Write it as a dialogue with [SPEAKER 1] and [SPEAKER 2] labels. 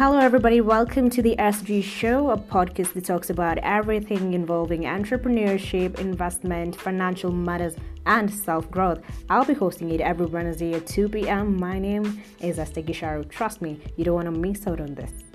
[SPEAKER 1] hello, everybody. Welcome to the SG Show, a podcast that talks about everything involving entrepreneurship, investment, financial matters, and self growth. I'll be hosting it every Wednesday at 2 p.m. My name is Esther Gisharu. Trust me, you don't want to miss out on this.